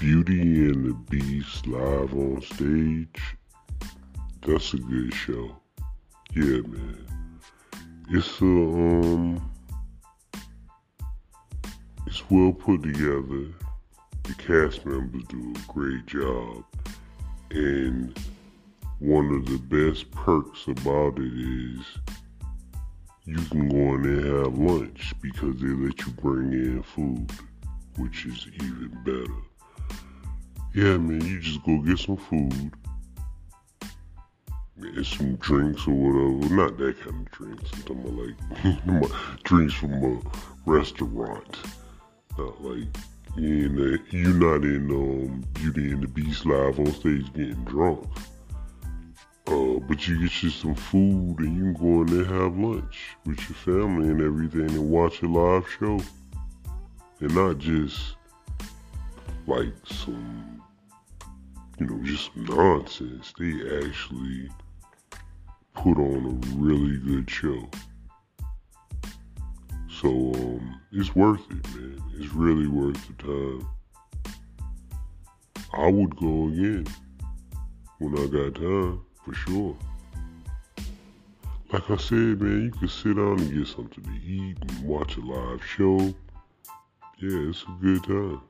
Beauty and the Beast live on stage. That's a good show. Yeah, man. It's a um it's well put together. The cast members do a great job. And one of the best perks about it is you can go in and have lunch because they let you bring in food, which is even better. Yeah, man, you just go get some food and some drinks or whatever. Not that kind of drinks. I'm talking about like drinks from a restaurant. Not like you know, you're not in um, Beauty and the Beast live on stage getting drunk. Uh, but you get you some food and you can go in there have lunch with your family and everything and watch a live show. And not just like some, you know, just nonsense. They actually put on a really good show. So um, it's worth it, man. It's really worth the time. I would go again when I got time, for sure. Like I said, man, you could sit down and get something to eat and watch a live show. Yeah, it's a good time.